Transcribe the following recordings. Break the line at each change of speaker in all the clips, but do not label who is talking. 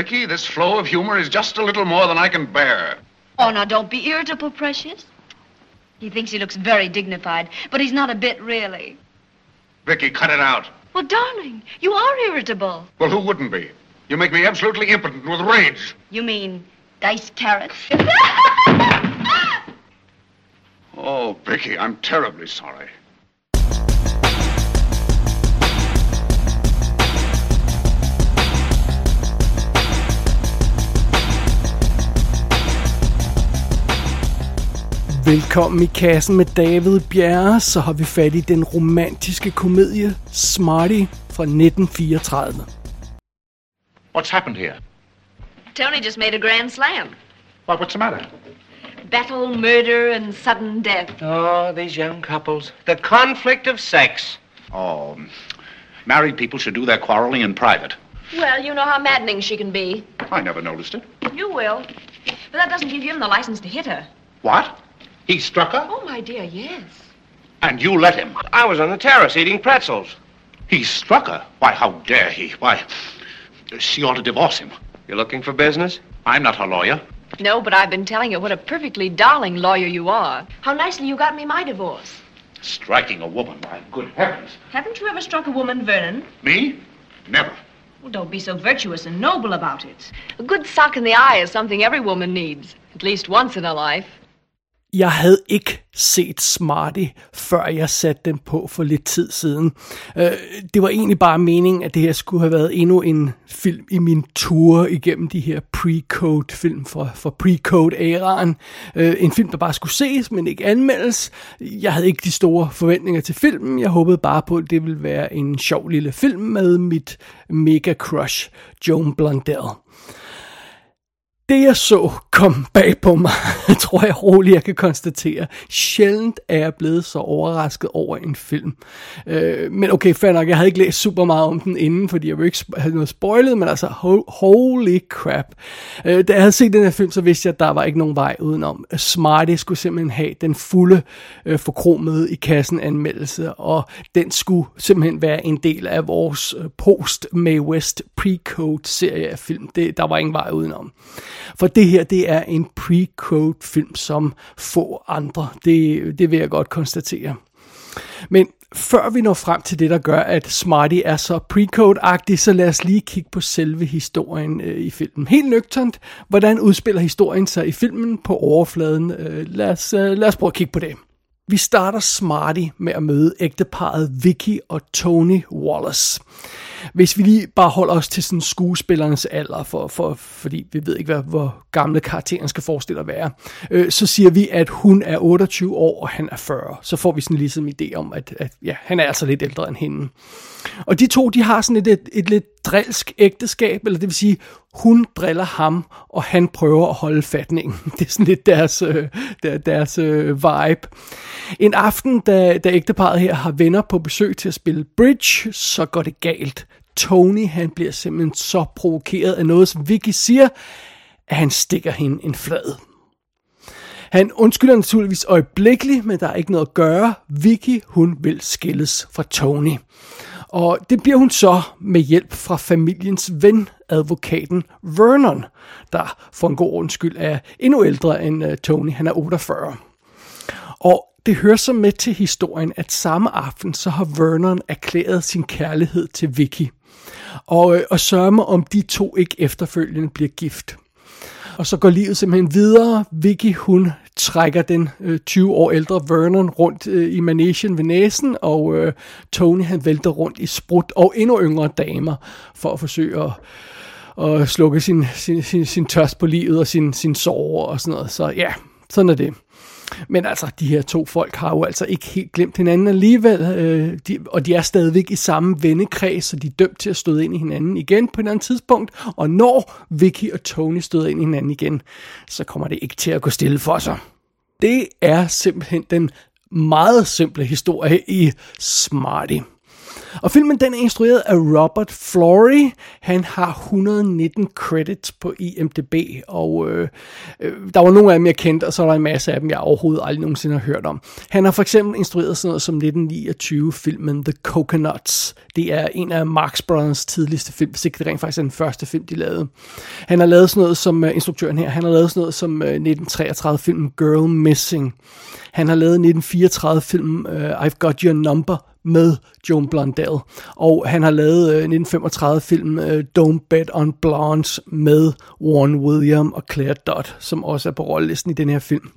Vicky, this flow of humor is just a little more than I can bear.
Oh, now don't be irritable, precious. He thinks he looks very dignified, but he's not a bit really.
Vicky, cut it out.
Well, darling, you are irritable.
Well, who wouldn't be? You make me absolutely impotent with rage.
You mean diced carrots?
Oh, Vicky, I'm terribly sorry.
Velkommen i kassen med David Bjerre, så har vi fat i den romantiske komedie Smarty fra 1934.
What's happened here?
Tony just made a grand slam.
What, what's the matter?
Battle, murder, and sudden death.
Oh, these young couples. The conflict of sex.
Oh, married people should do their quarreling in private.
Well, you know how maddening she can be.
I never noticed it.
You will. But that doesn't give him the license to hit her.
What? He struck her?
Oh, my dear, yes.
And you let him?
I was on the terrace eating pretzels.
He struck her? Why, how dare he? Why, she ought to divorce him.
You're looking for business?
I'm not her lawyer.
No, but I've been telling her what a perfectly darling lawyer you are. How nicely you got me my divorce.
Striking a woman, why, good heavens.
Haven't you ever struck a woman, Vernon?
Me? Never.
Well, don't be so virtuous and noble about it. A good sock in the eye is something every woman needs, at least once in her life.
Jeg havde ikke set Smarty, før jeg satte den på for lidt tid siden. Øh, det var egentlig bare meningen, at det her skulle have været endnu en film i min tur igennem de her pre-code film fra, fra pre-code-æraen. Øh, en film, der bare skulle ses, men ikke anmeldes. Jeg havde ikke de store forventninger til filmen. Jeg håbede bare på, at det ville være en sjov lille film med mit mega crush, Joan Blondell det jeg så kom bag på mig, tror jeg roligt, jeg kan konstatere. Sjældent er jeg blevet så overrasket over en film. Øh, men okay, fair nok, jeg havde ikke læst super meget om den inden, fordi jeg ville ikke have noget spoilet, men altså, holy crap. Øh, da jeg havde set den her film, så vidste jeg, at der var ikke nogen vej udenom. Smarty skulle simpelthen have den fulde øh, forkromede i kassen anmeldelse, og den skulle simpelthen være en del af vores øh, post-May West pre-code serie af film. Det, der var ingen vej udenom. For det her, det er en pre-code film som få andre. Det, det vil jeg godt konstatere. Men før vi når frem til det, der gør, at Smarty er så pre-code-agtig, så lad os lige kigge på selve historien øh, i filmen. Helt nøgternt, hvordan udspiller historien sig i filmen på overfladen? Øh, lad, os, øh, lad os prøve at kigge på det. Vi starter Smarty med at møde ægteparet Vicky og Tony Wallace. Hvis vi lige bare holder os til sådan skuespillernes alder, for, for, fordi vi ved ikke, hvad, hvor gamle karakteren skal forestille at være, øh, så siger vi, at hun er 28 år, og han er 40. Så får vi sådan ligesom en idé om, at, at ja, han er altså lidt ældre end hende. Og de to, de har sådan et, et, et lidt drilsk ægteskab, eller det vil sige, hun driller ham, og han prøver at holde fatningen. Det er sådan lidt deres, øh, der, deres øh, vibe. En aften, da, da ægteparet her har venner på besøg til at spille bridge, så går det galt. Tony, han bliver simpelthen så provokeret af noget, som Vicky siger, at han stikker hende en flad. Han undskylder naturligvis øjeblikkeligt, men der er ikke noget at gøre. Vicky, hun vil skilles fra Tony. Og det bliver hun så med hjælp fra familiens ven, advokaten Vernon, der for en god undskyld er endnu ældre end øh, Tony. Han er 48. Og det hører så med til historien, at samme aften så har Vernon erklæret sin kærlighed til Vicky. Og, øh, og sørger om de to ikke efterfølgende bliver gift. Og så går livet simpelthen videre. Vicky, hun trækker den øh, 20 år ældre Vernon rundt øh, i manesien ved næsen, og øh, Tony han vælter rundt i sprut og endnu yngre damer for at forsøge at, og slukke sin, sin, sin, sin tørst på livet og sin, sin sorger og sådan noget. Så ja, sådan er det. Men altså, de her to folk har jo altså ikke helt glemt hinanden alligevel, øh, de, og de er stadigvæk i samme vennekreds, så de er dømt til at støde ind i hinanden igen på et eller andet tidspunkt. Og når Vicky og Tony støder ind i hinanden igen, så kommer det ikke til at gå stille for sig. Det er simpelthen den meget simple historie i Smarty. Og filmen den er instrueret af Robert Flory. Han har 119 credits på IMDb, og øh, øh, der var nogle af dem, jeg kendte, og så var der en masse af dem, jeg overhovedet aldrig nogensinde har hørt om. Han har for eksempel instrueret sådan noget som 1929-filmen The Coconuts. Det er en af Marx Brothers tidligste film, hvis ikke det rent faktisk er den første film, de lavede. Han har lavet sådan noget som øh, instruktøren her, han har lavet sådan noget som øh, 1933-filmen Girl Missing. Han har lavet 1934-filmen øh, I've Got Your Number med Joan Blondell. Og han har lavet øh, 1935-filmen øh, Don't Bet on Blondes med Warren William og Claire Dodd, som også er på rollelisten i den her film.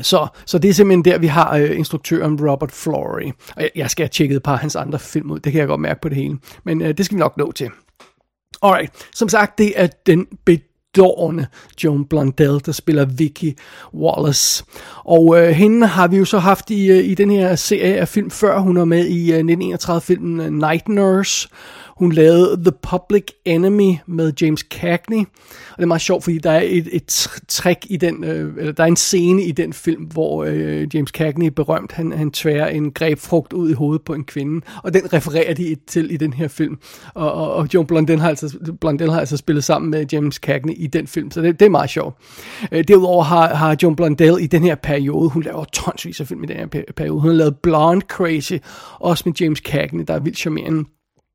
Så, så det er simpelthen der, vi har øh, instruktøren Robert Flory. Og jeg, jeg skal have tjekket et par af hans andre film ud, det kan jeg godt mærke på det hele. Men øh, det skal vi nok nå til. Alright, som sagt, det er den bedårende Joan Blondell, der spiller Vicky Wallace. Og øh, hende har vi jo så haft i, øh, i den her serie af film før. Hun er med i øh, 1931-filmen øh, Night Nurse, hun lavede The Public Enemy med James Cagney. Og det er meget sjovt, fordi der er et, et trick i den, øh, eller der er en scene i den film, hvor øh, James Cagney er berømt. Han, han tværer en grebfrugt ud i hovedet på en kvinde, og den refererer de til i den her film. Og, og, og John Blondell har, altså, Blondell har altså spillet sammen med James Cagney i den film, så det, det er meget sjovt. Øh, derudover har, har John Blondell i den her periode, hun laver tonsvis af film i den her periode, hun har lavet Blonde Crazy, også med James Cagney, der er vildt charmerende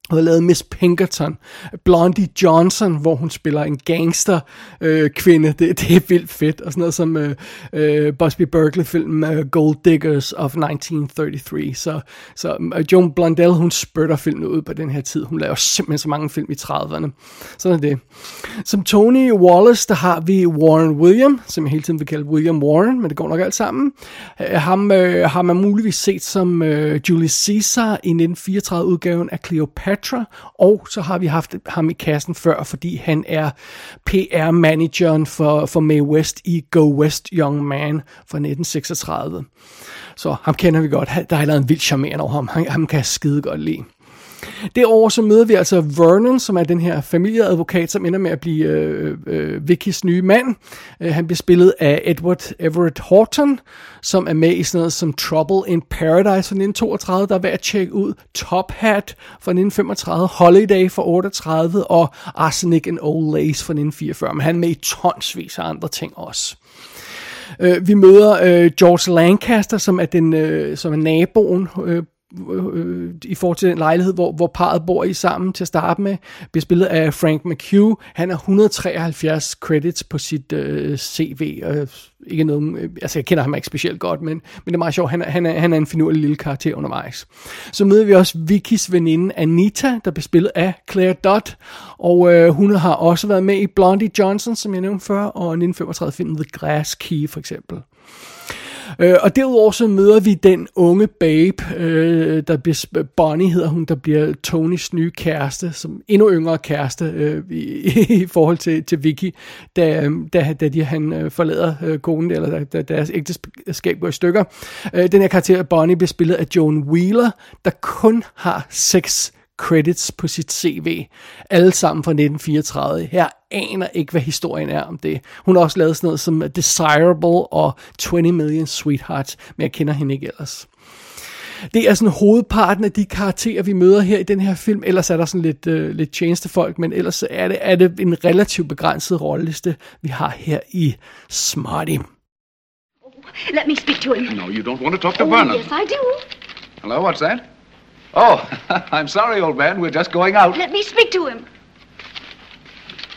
hun har lavet Miss Pinkerton, Blondie Johnson, hvor hun spiller en gangster øh, kvinde. Det, det er vildt fedt. Og sådan noget som øh, øh, Busby Berkeley-filmen uh, Gold Diggers of 1933. Så, så uh, Joan Blondell, hun spytter filmen ud på den her tid. Hun laver simpelthen så mange film i 30'erne. Sådan er det. Som Tony Wallace, der har vi Warren William, som jeg hele tiden vil kalde William Warren, men det går nok alt sammen. Uh, ham øh, har man muligvis set som øh, Julius Caesar i 1934-udgaven af Cleopatra Cleopatra, og så har vi haft ham i kassen før, fordi han er PR-manageren for, for Mae West i Go West Young Man fra 1936. Så ham kender vi godt. Der er en vild charmerende over ham. Han, ham kan jeg skide godt lide. Derover så møder vi altså Vernon, som er den her familieadvokat, som ender med at blive øh, øh, Vickys nye mand. Øh, han bliver spillet af Edward Everett Horton, som er med i sådan noget som Trouble in Paradise fra 1932, der er værd at tjekke ud. Top Hat fra 1935, Holiday fra 38 og Arsenic and Old Lace fra 1944. Men han er med i tonsvis af andre ting også. Øh, vi møder øh, George Lancaster, som er den, øh, som er naboen øh, øh, i forhold til den lejlighed, hvor, hvor parret bor i sammen til at starte med, bliver spillet af Frank McHugh. Han har 173 credits på sit øh, CV. Øh, ikke noget, øh, altså jeg kender ham ikke specielt godt, men, men det er meget sjovt. Han han er, han er en finurlig lille karakter undervejs. Så møder vi også Vickys veninde Anita, der bliver spillet af Claire Dodd, og øh, hun har også været med i Blondie Johnson, som jeg nævnte før, og 1935-filmen The Grass Key for eksempel. Øh, og derudover så møder vi den unge babe, øh, der bliver, Bonnie hedder hun, der bliver Tonys nye kæreste, som endnu yngre kæreste øh, i, i forhold til, til Vicky, da, øhm, da, da de, han øh, forlader øh, konen, eller da, da deres ægteskab går i stykker. Øh, den her karakter, Bonnie, bliver spillet af Joan Wheeler, der kun har seks credits på sit CV. Alle sammen fra 1934. Her aner ikke, hvad historien er om det. Hun har også lavet sådan noget som Desirable og 20 Million Sweethearts, men jeg kender hende ikke ellers. Det er sådan hovedparten af de karakterer, vi møder her i den her film. Ellers er der sådan lidt, uh, lidt tjenestefolk, men ellers er det, er det en relativt begrænset rolleliste, vi har her i Smarty.
Let me speak to him.
No, you don't want to talk to oh, Vernon.
Yes, I do.
Hello, what's that? Oh, I'm sorry, old man. We're just going out.
Let me speak to him.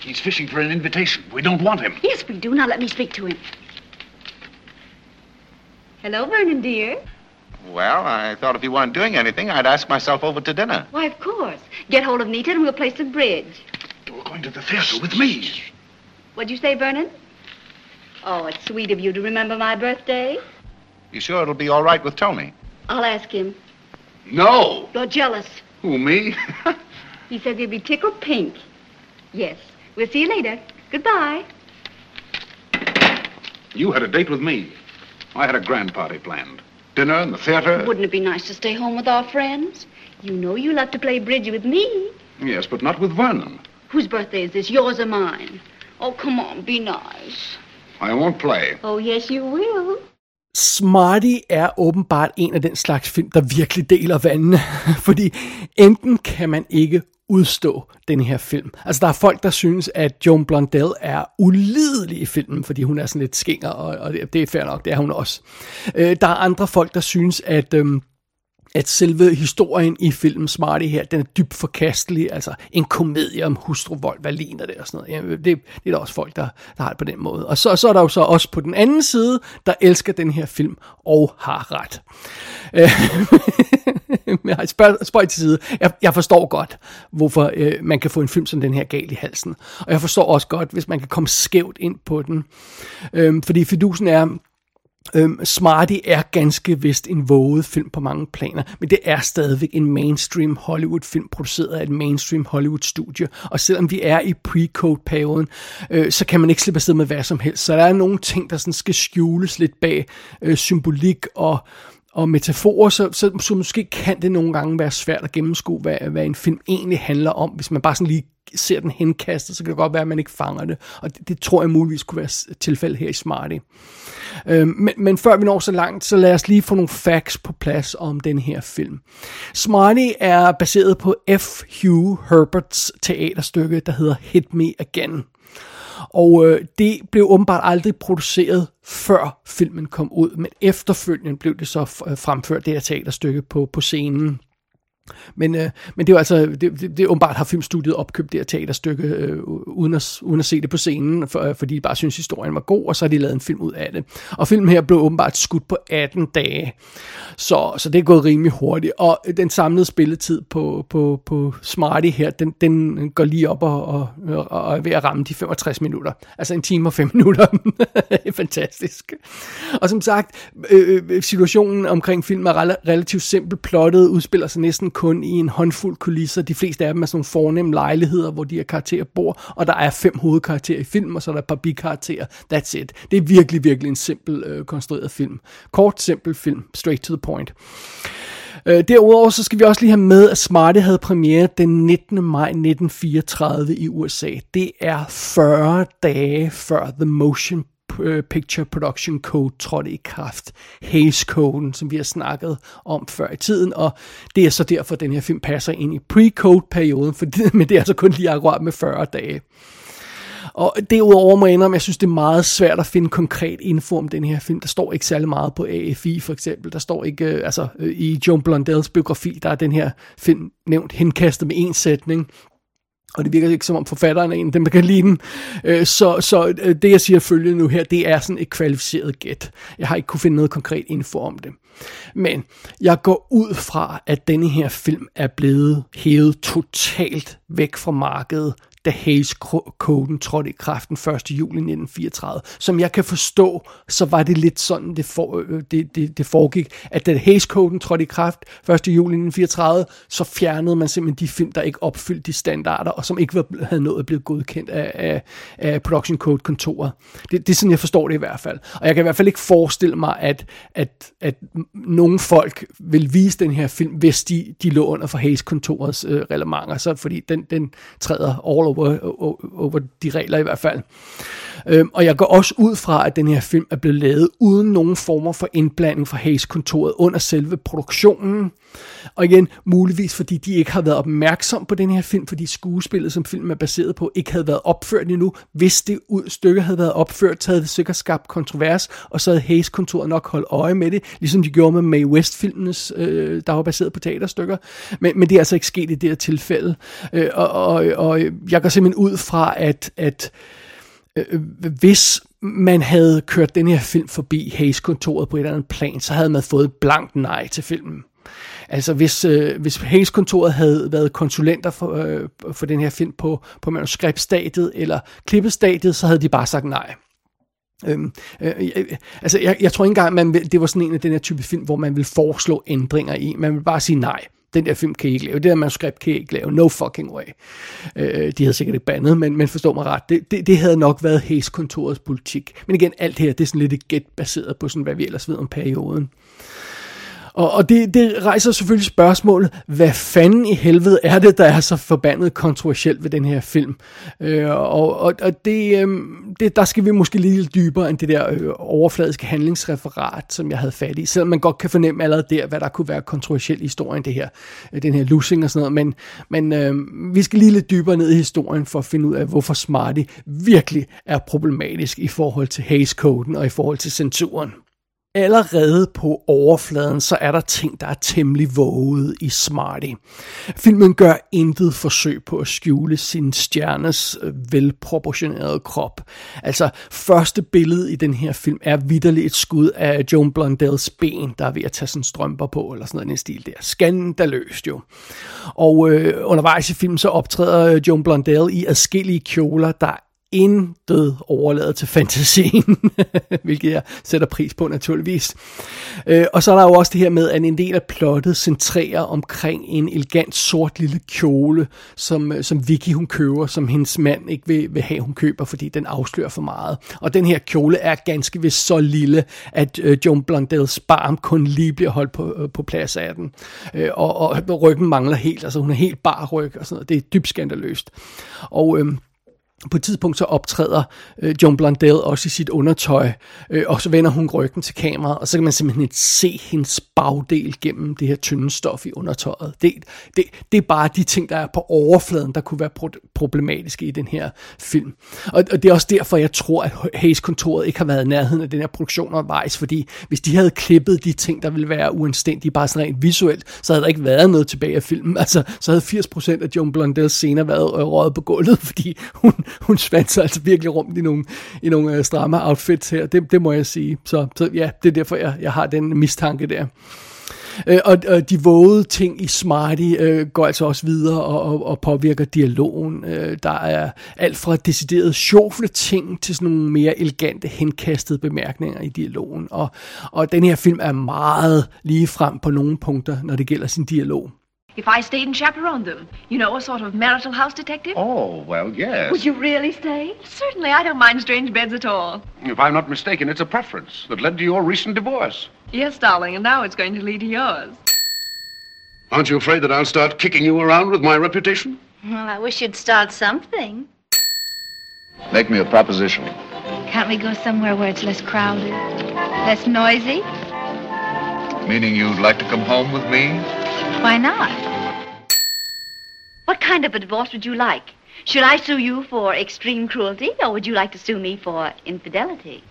He's fishing for an invitation. We don't want him.
Yes, we do. Now let me speak to him. Hello, Vernon, dear.
Well, I thought if you weren't doing anything, I'd ask myself over to dinner.
Why, of course. Get hold of Nita and we'll play some bridge.
You're going to the theater with me.
What'd you say, Vernon? Oh, it's sweet of you to remember my birthday.
You sure it'll be all right with Tony?
I'll ask him.
No.
You're jealous.
Who, me?
he says he'll be tickled pink. Yes. We'll see you later. Goodbye.
You had a date with me. I had a grand party planned. Dinner and the theater.
Wouldn't it be nice to stay home with our friends? You know you love to play bridge with me.
Yes, but not with Vernon.
Whose birthday is this, yours or mine? Oh, come on, be nice.
I won't play.
Oh, yes, you will.
Smarty er åbenbart en af den slags film, der virkelig deler vandene. Fordi enten kan man ikke udstå den her film. Altså der er folk, der synes, at Joan Blondell er ulidelig i filmen, fordi hun er sådan lidt skinger, og, og det, det er fair nok, det er hun også. Øh, der er andre folk, der synes, at... Øh, at selve historien i filmen Smarty her, den er dybt forkastelig, altså en komedie om hustruvold, hvad ligner det og sådan noget. Jamen, det, det er der også folk, der, der har det på den måde. Og så, så er der jo så også på den anden side, der elsker den her film og har ret. Øh, Men spørg, spørg til side. Jeg, jeg forstår godt, hvorfor øh, man kan få en film som den her gal i halsen. Og jeg forstår også godt, hvis man kan komme skævt ind på den. Øhm, fordi fidusen er, Øhm, Smarty er ganske vist en våget film på mange planer, men det er stadigvæk en mainstream Hollywood-film, produceret af et mainstream Hollywood-studie. Og selvom vi er i pre-code-perioden, øh, så kan man ikke slippe afsted med hvad som helst. Så der er nogle ting, der sådan skal skjules lidt bag øh, symbolik og og metaforer, så, så, så måske kan det nogle gange være svært at gennemskue, hvad, hvad en film egentlig handler om, hvis man bare sådan lige ser den henkastet, så kan det godt være, at man ikke fanger det. Og det, det tror jeg muligvis kunne være tilfældet her i Smarty. Øhm, men, men før vi når så langt, så lad os lige få nogle facts på plads om den her film. Smarty er baseret på F. Hugh Herberts teaterstykke, der hedder Hit Me Again. Og øh, det blev åbenbart aldrig produceret, før filmen kom ud, men efterfølgende blev det så fremført, det her teaterstykke på, på scenen. Men, øh, men det er jo altså, det, det, det åbenbart har filmstudiet opkøbt det her teaterstykke, øh, uden, at, uden at se det på scenen, for, øh, fordi de bare synes historien var god, og så har de lavet en film ud af det. Og filmen her blev åbenbart skudt på 18 dage, så, så det er gået rimelig hurtigt. Og den samlede spilletid på, på, på Smarty her, den, den går lige op og, og, og er ved at ramme de 65 minutter. Altså en time og 5 minutter. Fantastisk. Og som sagt, øh, øh situationen omkring filmen er relativt simpelt plottet, udspiller sig næsten kun i en håndfuld kulisser. De fleste af dem er sådan nogle fornemme lejligheder, hvor de her karakterer bor, og der er fem hovedkarakterer i filmen, og så er der et par bikarakterer. That's it. Det er virkelig, virkelig en simpel øh, konstrueret film. Kort, simpel film. Straight to the point. Øh, derudover så skal vi også lige have med, at Smarty havde premiere den 19. maj 1934 i USA. Det er 40 dage før The Motion Øh, Picture Production Code trådte i kraft. Hays-koden, som vi har snakket om før i tiden, og det er så derfor, at den her film passer ind i pre-code-perioden, men det er altså kun lige akkurat med 40 dage. Og derudover må jeg indrømme, jeg synes, det er meget svært at finde konkret info om den her film. Der står ikke særlig meget på AFI for eksempel. Der står ikke, øh, altså øh, i John Blondells biografi, der er den her film nævnt henkastet med en sætning. Og det virker ikke som om forfatteren er en af dem, der kan lide den. Øh, så, så øh, det, jeg siger følgende nu her, det er sådan et kvalificeret gæt. Jeg har ikke kunne finde noget konkret info om det. Men jeg går ud fra, at denne her film er blevet hævet totalt væk fra markedet da Hayes-koden trådte i kraft den 1. juli 1934. Som jeg kan forstå, så var det lidt sådan, det, for, øh, det, det, det foregik, at da Hayes-koden trådte i kraft 1. juli 1934, så fjernede man simpelthen de film, der ikke opfyldte de standarder, og som ikke var, havde nået at blive godkendt af, af, af Production Code-kontoret. Det, det er sådan, jeg forstår det i hvert fald. Og jeg kan i hvert fald ikke forestille mig, at, at, at nogle folk vil vise den her film, hvis de, de lå under for Hayes-kontorets øh, reglementer, så fordi den, den træder all over, over de regler i hvert fald. Øhm, og jeg går også ud fra, at den her film er blevet lavet uden nogen former for indblanding fra Hayes-kontoret under selve produktionen. Og igen, muligvis fordi de ikke har været opmærksom på den her film, fordi skuespillet, som filmen er baseret på, ikke havde været opført endnu. Hvis det stykke havde været opført, så havde det sikkert skabt kontrovers, og så havde Hayes-kontoret nok holdt øje med det, ligesom de gjorde med May West-filmenes, øh, der var baseret på teaterstykker. Men, men det er altså ikke sket i det her tilfælde. Øh, og, og, og jeg går simpelthen ud fra, at, at øh, Øh, øh, hvis man havde kørt den her film forbi Hayes-kontoret på et eller andet plan, så havde man fået blankt nej til filmen. Altså hvis, øh, hvis Hayes-kontoret havde været konsulenter for, øh, for den her film på, på manuskriptstadiet eller klippestadiet, så havde de bare sagt nej. Øhm, øh, øh, øh altså jeg, jeg tror ikke engang, man vil, det var sådan en af den her type film, hvor man vil foreslå ændringer i. Man vil bare sige nej den der film kan I ikke lave, det der manuskript kan I ikke lave, no fucking way. Øh, de havde sikkert ikke bandet, men, men forstå mig ret, det, det, det havde nok været Hayes-kontorets politik. Men igen, alt her, det er sådan lidt et gæt baseret på sådan, hvad vi ellers ved om perioden. Og, og det, det rejser selvfølgelig spørgsmålet, hvad fanden i helvede er det, der er så forbandet kontroversielt ved den her film? Øh, og og, og det, øh, det, der skal vi måske lige lidt dybere end det der øh, overfladiske handlingsreferat, som jeg havde fat i, selvom man godt kan fornemme allerede der, hvad der kunne være kontroversielt i historien, det her, øh, den her losing og sådan noget, men, men øh, vi skal lige lidt dybere ned i historien for at finde ud af, hvorfor Smarty virkelig er problematisk i forhold til Hays-koden og i forhold til censuren allerede på overfladen, så er der ting, der er temmelig våget i Smarty. Filmen gør intet forsøg på at skjule sin stjernes øh, velproportionerede krop. Altså, første billede i den her film er vidderligt et skud af Joan Blondells ben, der er ved at tage sin strømper på, eller sådan noget en stil der. Skandaløst jo. Og øh, undervejs i filmen så optræder øh, Joan Blondell i adskillige kjoler, der intet overladet til fantasien, hvilket jeg sætter pris på naturligvis. Øh, og så er der jo også det her med, at en del af plottet centrerer omkring en elegant sort lille kjole, som, øh, som Vicky hun køber, som hendes mand ikke vil, vil have, hun køber, fordi den afslører for meget. Og den her kjole er ganske vist så lille, at øh, Joan Blondells barm kun lige bliver holdt på, øh, på plads af den. Øh, og, og ryggen mangler helt, altså hun er helt bar ryg og sådan noget. Det er dybt skandaløst. Og øh, på et tidspunkt så optræder øh, John Blondell også i sit undertøj, øh, og så vender hun ryggen til kameraet, og så kan man simpelthen se hendes bagdel gennem det her tynde stof i undertøjet. Det, det, det er bare de ting, der er på overfladen, der kunne være pro- problematiske i den her film. Og, og det er også derfor, jeg tror, at Hayes-kontoret ikke har været i nærheden af den her produktion undervejs, fordi hvis de havde klippet de ting, der ville være uanstændige, bare sådan rent visuelt, så havde der ikke været noget tilbage af filmen. Altså, så havde 80% af John Blondells scener været øh, røget på gulvet, fordi hun, hun svanser altså virkelig rundt i nogle, i nogle uh, stramme outfits her. Det, det må jeg sige. Så, så ja, det er derfor, jeg, jeg har den mistanke der. Uh, og, og de våde ting i Smarty uh, går altså også videre og, og, og påvirker dialogen. Uh, der er alt fra decideret sjofle ting til sådan nogle mere elegante, henkastede bemærkninger i dialogen. Og, og den her film er meget lige frem på nogle punkter, når det gælder sin dialog.
If I stayed and chaperoned them. You know, a sort of marital house detective?
Oh, well, yes.
Would you really stay?
Certainly, I don't mind strange beds at all.
If I'm not mistaken, it's a preference that led to your recent divorce.
Yes, darling, and now it's going to lead to yours.
Aren't you afraid that I'll start kicking you around with my reputation?
Well, I wish you'd start something.
Make me a proposition.
Can't we go somewhere where it's less crowded? Less noisy?
Meaning you'd like to come home with me?
Why not? What kind of a divorce would you like? Should I sue you for extreme cruelty, or would you like to sue me for infidelity?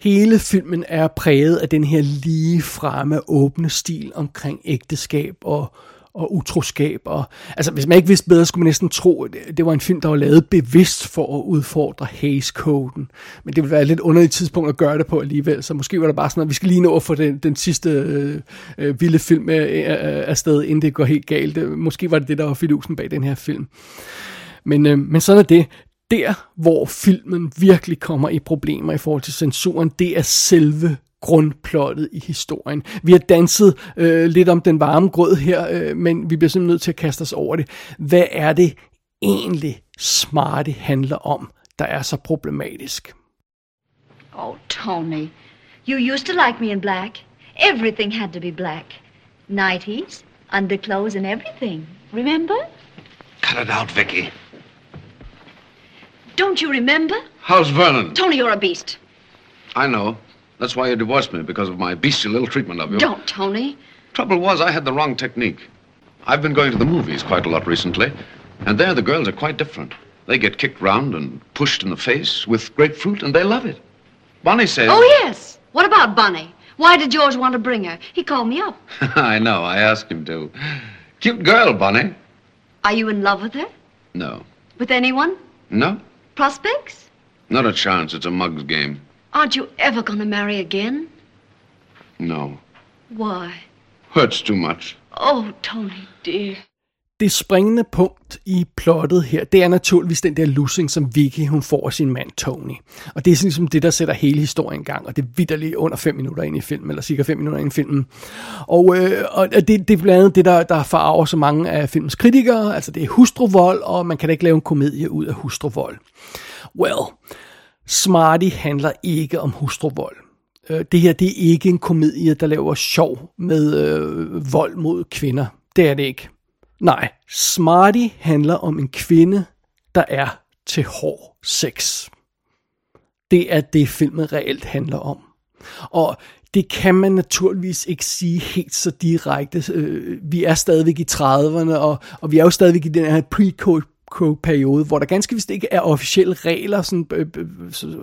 Hele filmen er præget af den her lige fremme, åbne stil omkring ægteskab og og utroskab. Og, altså, hvis man ikke vidste bedre, skulle man næsten tro, at det var en film, der var lavet bevidst for at udfordre Hays-koden. Men det ville være et lidt underligt tidspunkt at gøre det på alligevel, så måske var det bare sådan, at vi skal lige nå at få den, den sidste øh, øh, vilde film øh, øh, øh, afsted, inden det går helt galt. Måske var det det, der var fidusen bag den her film. Men, øh, men sådan er det der, hvor filmen virkelig kommer i problemer i forhold til censuren, det er selve grundplottet i historien. Vi har danset øh, lidt om den varme grød her, øh, men vi bliver simpelthen nødt til at kaste os over det. Hvad er det egentlig smarte handler om, der er så problematisk?
Oh, Tony, you used to like me in black. Everything had to be black. Nighties, underclothes and everything. Remember?
Cut it out, Vicky.
Don't you remember?
How's Vernon?
Tony, you're a beast.
I know. That's why you divorced me, because of my bestial ill treatment of you.
Don't, Tony.
Trouble was, I had the wrong technique. I've been going to the movies quite a lot recently, and there the girls are quite different. They get kicked round and pushed in the face with grapefruit, and they love it. Bonnie says...
Oh, yes. What about Bonnie? Why did George want to bring her? He called me up.
I know, I asked him to. Cute girl, Bonnie.
Are you in love with her?
No.
With anyone?
No?
Prospects?
Not a chance. It's a mug's game.
Aren't you ever going to marry again?
No.
Why?
Hurts too much.
Oh, Tony, dear.
Det springende punkt i plottet her, det er naturligvis den der losing, som Vicky hun får af sin mand Tony. Og det er sådan ligesom det, der sætter hele historien i gang, og det er vidderligt under 5 minutter ind i filmen, eller cirka 5 minutter ind i filmen. Og, øh, og det, det er blandt andet det, der, der farver så mange af filmens kritikere, altså det er hustruvold, og man kan da ikke lave en komedie ud af hustruvold. Well, Smarty handler ikke om hustruvold. Øh, det her, det er ikke en komedie, der laver sjov med øh, vold mod kvinder. Det er det ikke. Nej, Smarty handler om en kvinde, der er til hård sex. Det er det, filmen reelt handler om. Og det kan man naturligvis ikke sige helt så direkte. Øh, vi er stadigvæk i 30'erne, og, og vi er jo stadigvæk i den her pre periode, hvor der ganske vist ikke er officielle regler, sådan, øh,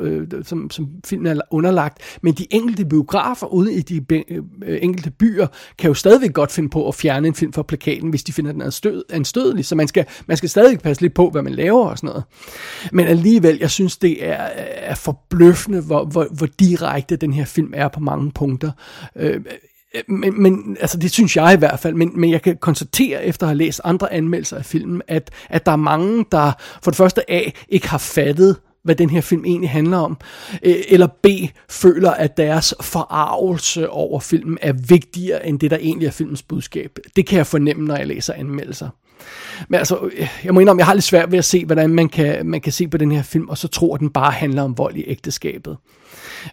øh, øh, som, som filmen er underlagt, men de enkelte biografer ude i de øh, øh, enkelte byer kan jo stadigvæk godt finde på at fjerne en film fra plakaten, hvis de finder den anstød, anstødelig, så man skal, man skal stadig passe lidt på, hvad man laver og sådan noget. Men alligevel, jeg synes, det er, er forbløffende, hvor, hvor, hvor direkte den her film er på mange punkter. Øh, Øh, men, men altså det synes jeg i hvert fald, men, men jeg kan konstatere efter at have læst andre anmeldelser af filmen, at, at der er mange, der for det første A, ikke har fattet, hvad den her film egentlig handler om, øh, eller B, føler, at deres forarvelse over filmen er vigtigere end det, der egentlig er filmens budskab. Det kan jeg fornemme, når jeg læser anmeldelser. Men altså, jeg må indrømme, jeg har lidt svært ved at se, hvordan man kan, man kan se på den her film, og så tro, at den bare handler om vold i ægteskabet.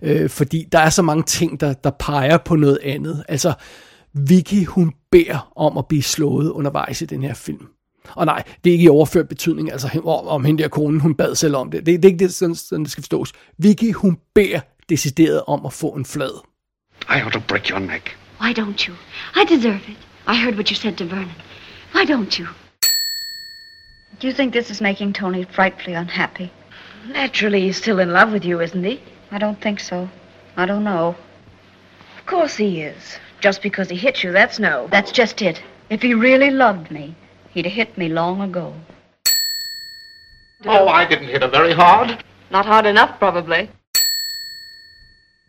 Øh, fordi der er så mange ting, der, der peger på noget andet. Altså, Vicky, hun beder om at blive slået undervejs i den her film. Og nej, det er ikke i overført betydning, altså om hende der kone, hun bad selv om det. Det, det er ikke det, sådan, sådan det skal forstås. Vicky, hun beder decideret om at få en flad.
I ought to break your neck.
Why don't you? I deserve it. I heard what you said to Vernon. Why don't you? Do you think this is making Tony frightfully unhappy?
Naturally, he's still in love with you, isn't he?
I don't think so. I don't know.
Of course he is. Just because he hit you, that's no.
That's just it. If he really loved me, he'd have hit me long ago.
Oh, I didn't hit her very hard.
Not hard enough, probably.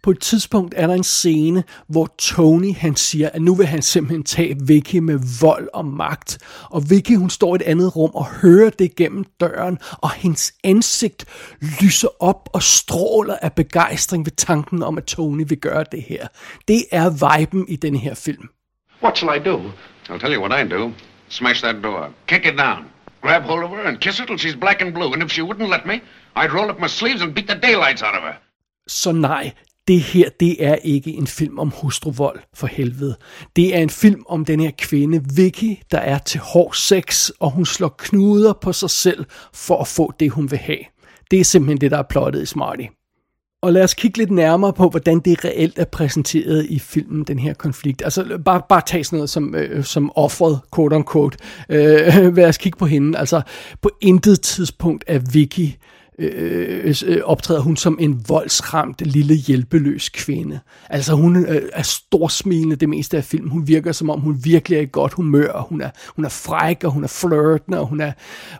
På et tidspunkt er der en scene, hvor Tony han siger, at nu vil han simpelthen tage Vicky med vold og magt. Og Vicky hun står i et andet rum og hører det gennem døren, og hendes ansigt lyser op og stråler af begejstring ved tanken om, at Tony vil gøre det her. Det er viben i den her film.
What shall I do? I'll tell you what I do. Smash that door. Kick it down. Grab hold of her and kiss her till she's black and blue. And if she wouldn't let me, I'd roll up my sleeves and beat the daylights out of her.
Så nej, det her, det er ikke en film om hustruvold, for helvede. Det er en film om den her kvinde, Vicky, der er til hård sex, og hun slår knuder på sig selv for at få det, hun vil have. Det er simpelthen det, der er plottet i Smarty. Og lad os kigge lidt nærmere på, hvordan det reelt er præsenteret i filmen, den her konflikt. Altså bare, bare tag sådan noget som, øh, som offret, quote unquote. Øh, lad os kigge på hende. Altså på intet tidspunkt er Vicky Øh, øh, øh, optræder hun som en voldsramt lille hjælpeløs kvinde. Altså hun øh, er storsmilende det meste af filmen. Hun virker som om hun virkelig er i godt humør, og hun er, hun er fræk, og hun er flirtende, og hun er,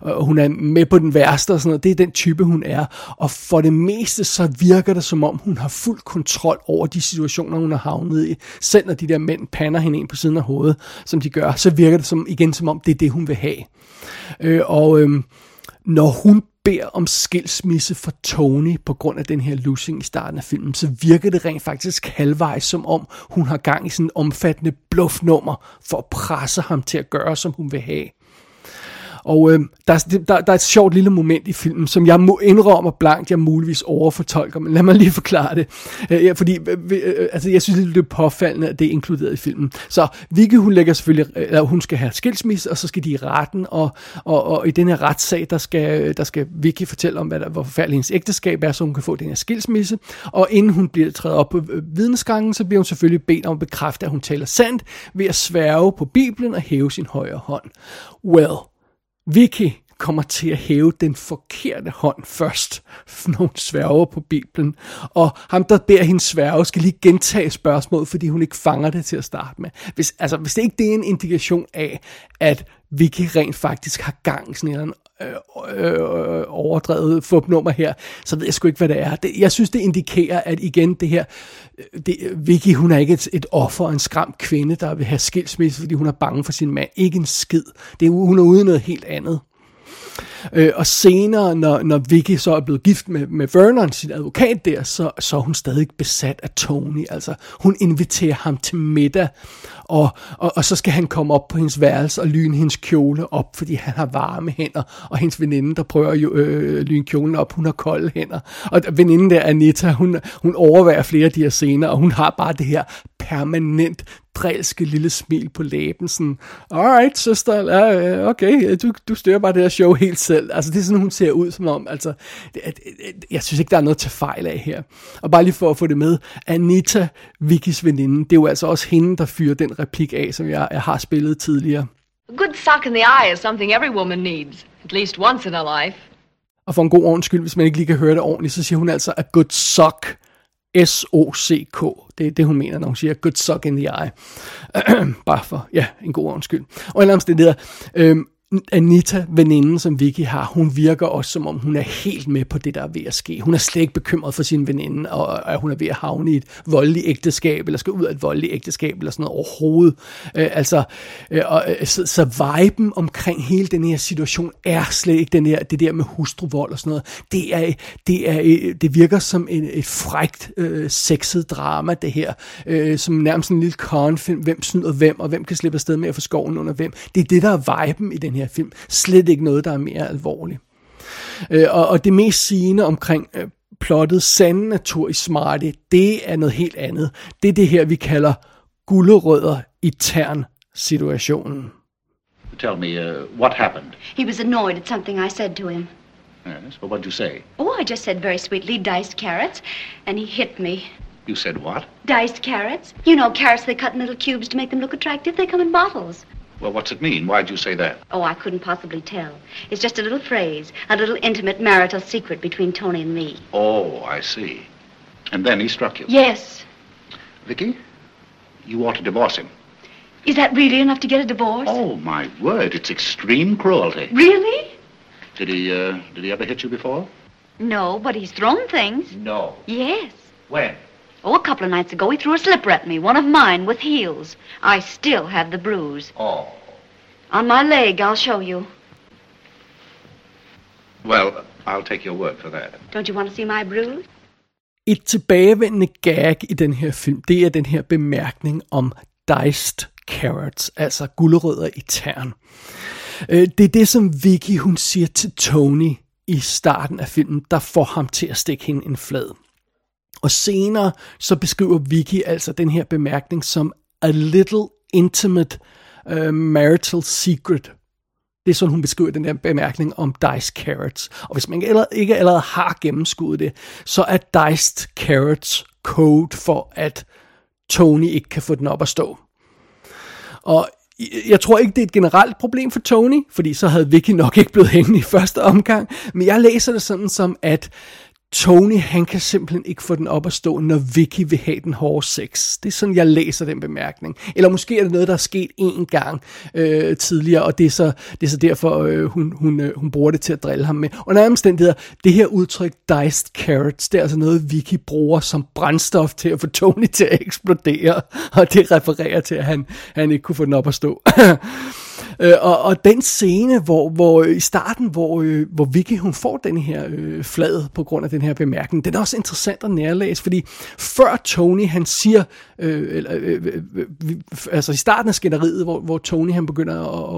øh, hun er med på den værste og sådan noget. Det er den type, hun er. Og for det meste, så virker det som om, hun har fuld kontrol over de situationer, hun har havnet i. Selv når de der mænd pander hende ind på siden af hovedet, som de gør, så virker det som, igen som om, det er det, hun vil have. Øh, og øh, når hun beder om skilsmisse for Tony på grund af den her losing i starten af filmen, så virker det rent faktisk halvvejs som om, hun har gang i sådan en omfattende bluffnummer for at presse ham til at gøre, som hun vil have. Og øh, der, der, der er et sjovt lille moment i filmen, som jeg må indrømme blankt, jeg muligvis overfortolker, men lad mig lige forklare det. Øh, fordi øh, øh, øh, altså, jeg synes, det er påfaldende, at det er inkluderet i filmen. Så Vicky, hun lægger selvfølgelig, øh, eller hun skal have skilsmisse, og så skal de i retten, og, og, og i den her retssag, der skal, øh, der skal Vicky fortælle om, hvad der, hvor forfærdelig hendes ægteskab er, så hun kan få den her skilsmisse. Og inden hun bliver trædet op på øh, vidensgangen, så bliver hun selvfølgelig bedt om at bekræfte, at hun taler sandt, ved at sværge på Bibelen og hæve sin højre hånd. Well, Vicky kommer til at hæve den forkerte hånd først, når hun sværger på Bibelen. Og ham, der beder hende sværge, skal lige gentage spørgsmålet, fordi hun ikke fanger det til at starte med. Hvis, altså, hvis det ikke det er en indikation af, at Vicky rent faktisk har gang i sådan en Øh, øh, øh, overdrevet fupnummer her, så ved jeg sgu ikke, hvad det er. Det, jeg synes, det indikerer, at igen det her, øh, det, Vicky, hun er ikke et, et offer, en skram kvinde, der vil have skilsmisse, fordi hun er bange for sin mand. Ikke en skid. Det, hun er ude noget helt andet. Øh, og senere, når, når Vicky så er blevet gift med, med Vernon, sin advokat der, så, så er hun stadig besat af Tony. Altså, hun inviterer ham til middag, og, og, og så skal han komme op på hendes værelse og lyne hendes kjole op, fordi han har varme hænder, og hendes veninde, der prøver jo øh, lyne kjolen op, hun har kolde hænder. Og veninden der, Anita, hun, hun overværer flere af de her scener, og hun har bare det her permanent drilske lille smil på læben, sådan, alright, søster, ja, okay, du, du styrer bare det her show helt selv. Altså, det er sådan, hun ser ud som om, altså, jeg synes ikke, der er noget til fejl af her. Og bare lige for at få det med, Anita, Vickys veninde, det er jo altså også hende, der fyrer den replik af, som jeg, jeg har spillet tidligere.
A good sock in the eye is something every woman needs, at least once in her life.
Og for en god ordens skyld, hvis man ikke lige kan høre det ordentligt, så siger hun altså a good sock S-O-C-K. Det er det, hun mener, når hun siger good suck in the eye. Bare for, ja, en god undskyld. Og en eller anden øhm, Anita, veninden, som Vicky har, hun virker også som om, hun er helt med på det, der er ved at ske. Hun er slet ikke bekymret for sin veninde, og at hun er ved at havne i et voldeligt ægteskab, eller skal ud af et voldeligt ægteskab, eller sådan noget overhovedet. Øh, altså, øh, og, øh, så, så viben omkring hele den her situation er slet ikke den her, det der med hustruvold og sådan noget. Det, er, det, er, øh, det virker som en, et frægt, øh, sexet drama, det her, øh, som nærmest en lille kornfilm, hvem snyder hvem, og hvem kan slippe afsted med at få skoven under hvem. Det er det, der er viben i den her film. Slet ikke noget, der er mere alvorligt. Øh, og, og det mest sigende omkring øh, plottet sande natur i Smarty, det er noget helt andet. Det er det her, vi kalder gullerødder i tern situationen.
Tell me, uh, what happened?
He was annoyed at something I said to him.
Yes, but what did you say?
Oh, I just said very sweetly, diced carrots, and he hit me.
You said what?
Diced carrots. You know, carrots they cut in little cubes to make them look attractive. They come in bottles.
Well, what's it mean? Why'd you say that?
Oh, I couldn't possibly tell. It's just a little phrase, a little intimate marital secret between Tony and me.
Oh, I see. And then he struck you.
Yes.
Vicky, you ought to divorce him.
Is that really enough to get a divorce?
Oh, my word, it's extreme cruelty.
Really?
Did he, uh, did he ever hit you before?
No, but he's thrown things.
No.
Yes.
When?
Oh, a couple of nights ago, he threw a slipper at me, one of mine with heels. I still have the bruise.
Oh.
On my leg, I'll show you.
Well, I'll take your word for that.
Don't you want to see my bruise?
Et tilbagevendende gag i den her film, det er den her bemærkning om diced carrots, altså gulerødder i tern. Øh, det er det, som Vicky hun siger til Tony i starten af filmen, der får ham til at stikke hende en flad. Og senere så beskriver Vicky altså den her bemærkning som a little intimate uh, marital secret. Det er sådan, hun beskriver den der bemærkning om diced carrots. Og hvis man ikke allerede har gennemskuddet det, så er diced carrots code for, at Tony ikke kan få den op at stå. Og jeg tror ikke, det er et generelt problem for Tony, fordi så havde Vicky nok ikke blevet hængende i første omgang. Men jeg læser det sådan som, at Tony, han kan simpelthen ikke få den op at stå, når Vicky vil have den hårde sex. Det er sådan, jeg læser den bemærkning. Eller måske er det noget, der er sket én gang øh, tidligere, og det er så, det er så derfor, øh, hun, hun, øh, hun bruger det til at drille ham med. Og når omstændigheder, det her udtryk, diced carrots, det er altså noget, Vicky bruger som brændstof til at få Tony til at eksplodere, og det refererer til, at han, han ikke kunne få den op at stå. Øh, og, og den scene, hvor, hvor øh, i starten, hvor, øh, hvor Vicky hun får den her øh, flad på grund af den her bemærkning, den er også interessant at nærlæse, fordi før Tony han siger, øh, eller, øh, øh, øh altså i starten af skænderiet, hvor, hvor Tony han begynder